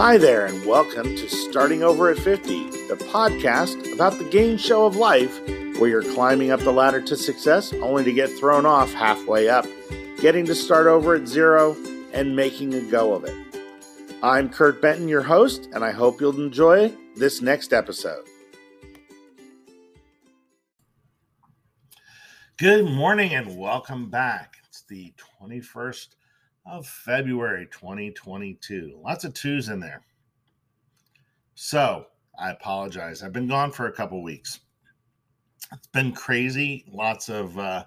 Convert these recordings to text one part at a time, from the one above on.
Hi there, and welcome to Starting Over at 50, the podcast about the game show of life where you're climbing up the ladder to success only to get thrown off halfway up, getting to start over at zero, and making a go of it. I'm Kurt Benton, your host, and I hope you'll enjoy this next episode. Good morning and welcome back. It's the 21st of February 2022. Lots of twos in there. So I apologize. I've been gone for a couple weeks. It's been crazy. Lots of uh,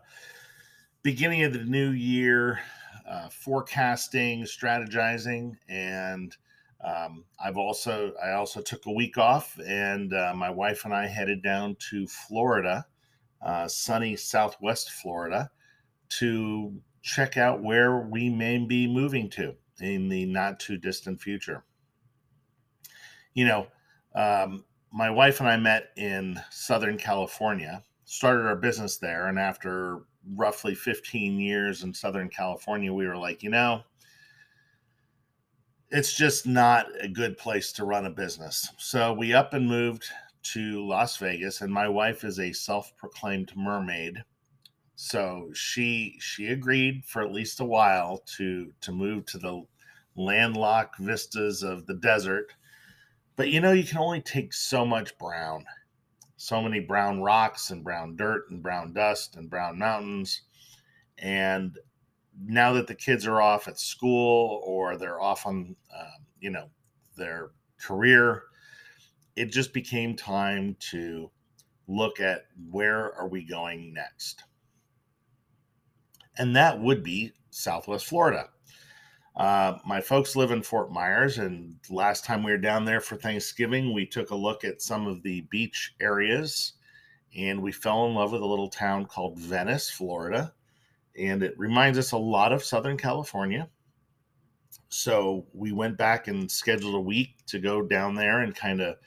beginning of the new year uh, forecasting, strategizing, and um, I've also I also took a week off, and uh, my wife and I headed down to Florida, uh, sunny Southwest Florida, to check out where we may be moving to in the not too distant future. You know, um, my wife and I met in Southern California, started our business there, and after roughly 15 years in Southern California, we were like, you know, it's just not a good place to run a business. So we up and moved to Las Vegas, and my wife is a self-proclaimed mermaid so she she agreed for at least a while to to move to the landlocked vistas of the desert. But you know you can only take so much brown so many brown rocks and brown dirt and brown dust and brown mountains. And now that the kids are off at school or they're off on uh, you know their career it just became time to look at where are we going next and that would be Southwest Florida. Uh, my folks live in Fort Myers, and last time we were down there for Thanksgiving, we took a look at some of the beach areas, and we fell in love with a little town called Venice, Florida, and it reminds us a lot of Southern California. So we went back and scheduled a week to go down there and kind of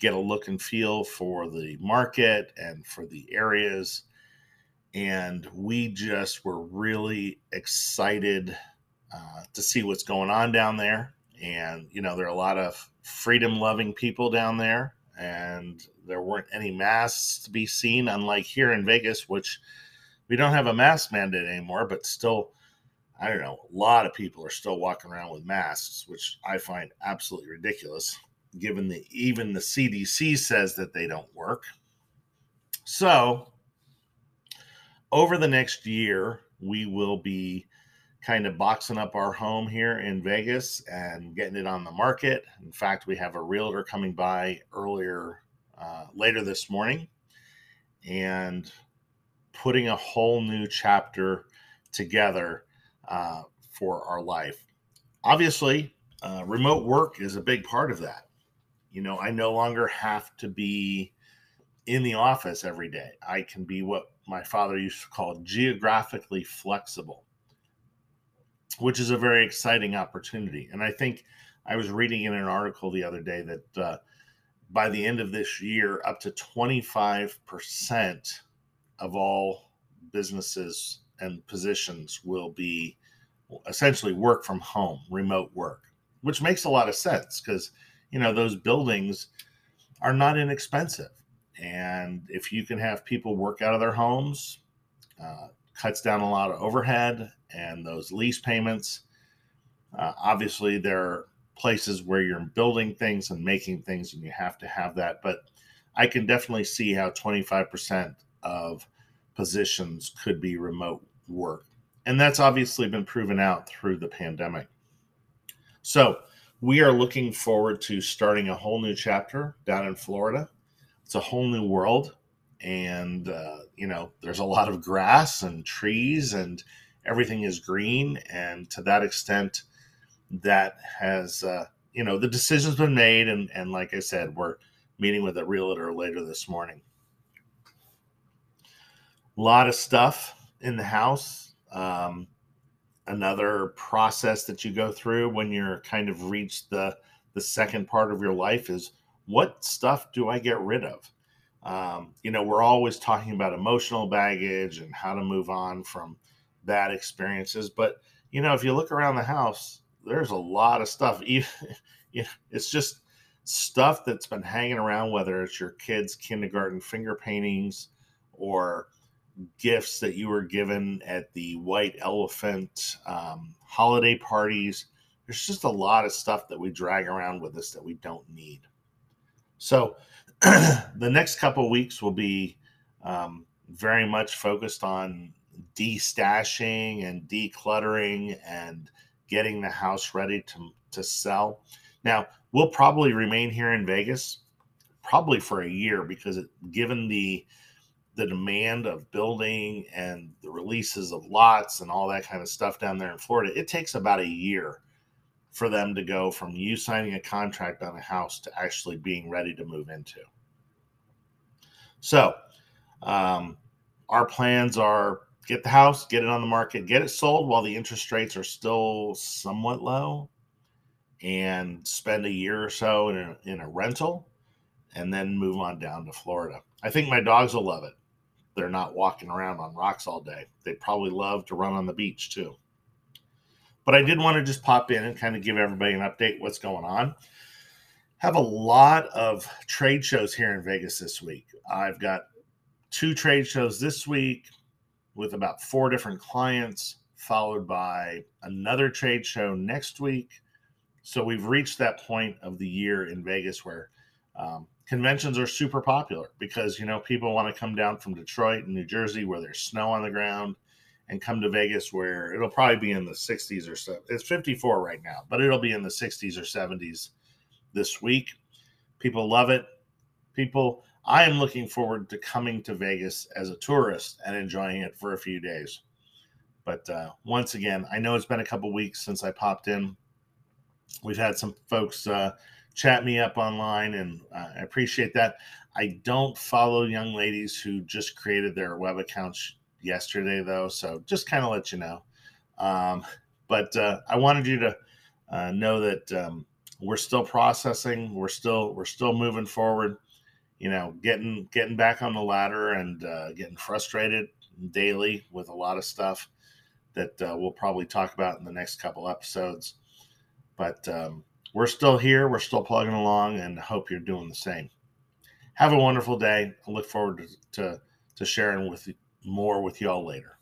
get a look and feel for the market and for the areas and we just were really excited uh, to see what's going on down there. And you know, there are a lot of freedom-loving people down there, and there weren't any masks to be seen, unlike here in Vegas, which we don't have a mask mandate anymore, but still. I don't know. A lot of people are still walking around with masks, which I find absolutely ridiculous, given that even the CDC says that they don't work. So over the next year, we will be kind of boxing up our home here in Vegas and getting it on the market. In fact, we have a realtor coming by earlier, uh, later this morning, and putting a whole new chapter together uh, for our life. Obviously, uh, remote work is a big part of that. You know, I no longer have to be in the office every day. I can be what my father used to call geographically flexible, which is a very exciting opportunity. And I think I was reading in an article the other day that uh, by the end of this year, up to 25% of all businesses and positions will be essentially work from home, remote work, which makes a lot of sense because, you know, those buildings are not inexpensive and if you can have people work out of their homes, uh, cuts down a lot of overhead and those lease payments. Uh, obviously, there are places where you're building things and making things, and you have to have that. But I can definitely see how 25% of positions could be remote work. And that's obviously been proven out through the pandemic. So, we are looking forward to starting a whole new chapter down in Florida it's a whole new world and uh, you know there's a lot of grass and trees and everything is green and to that extent that has uh, you know the decision's been made and and like i said we're meeting with a realtor later this morning. A lot of stuff in the house um, another process that you go through when you're kind of reached the the second part of your life is what stuff do I get rid of? Um, you know, we're always talking about emotional baggage and how to move on from bad experiences. But, you know, if you look around the house, there's a lot of stuff. It's just stuff that's been hanging around, whether it's your kids' kindergarten finger paintings or gifts that you were given at the White Elephant um, holiday parties. There's just a lot of stuff that we drag around with us that we don't need. So, the next couple weeks will be um, very much focused on destashing and decluttering and getting the house ready to, to sell. Now, we'll probably remain here in Vegas probably for a year because it, given the the demand of building and the releases of lots and all that kind of stuff down there in Florida, it takes about a year for them to go from you signing a contract on a house to actually being ready to move into. So, um, our plans are get the house, get it on the market, get it sold while the interest rates are still somewhat low, and spend a year or so in a, in a rental, and then move on down to Florida. I think my dogs will love it. They're not walking around on rocks all day. They probably love to run on the beach too. But I did want to just pop in and kind of give everybody an update what's going on. Have a lot of trade shows here in Vegas this week. I've got two trade shows this week with about four different clients, followed by another trade show next week. So we've reached that point of the year in Vegas where um, conventions are super popular because you know people want to come down from Detroit and New Jersey where there's snow on the ground and come to Vegas where it'll probably be in the 60s or so. It's 54 right now, but it'll be in the 60s or 70s this week. People love it. People, I am looking forward to coming to Vegas as a tourist and enjoying it for a few days. But uh, once again, I know it's been a couple weeks since I popped in. We've had some folks uh, chat me up online, and uh, I appreciate that. I don't follow young ladies who just created their web accounts yesterday, though. So just kind of let you know. Um, but uh, I wanted you to uh, know that um, we're still processing. We're still we're still moving forward. You know, getting getting back on the ladder and uh, getting frustrated daily with a lot of stuff that uh, we'll probably talk about in the next couple episodes. But um, we're still here. We're still plugging along, and hope you're doing the same. Have a wonderful day. I look forward to, to, to sharing with you more with y'all later.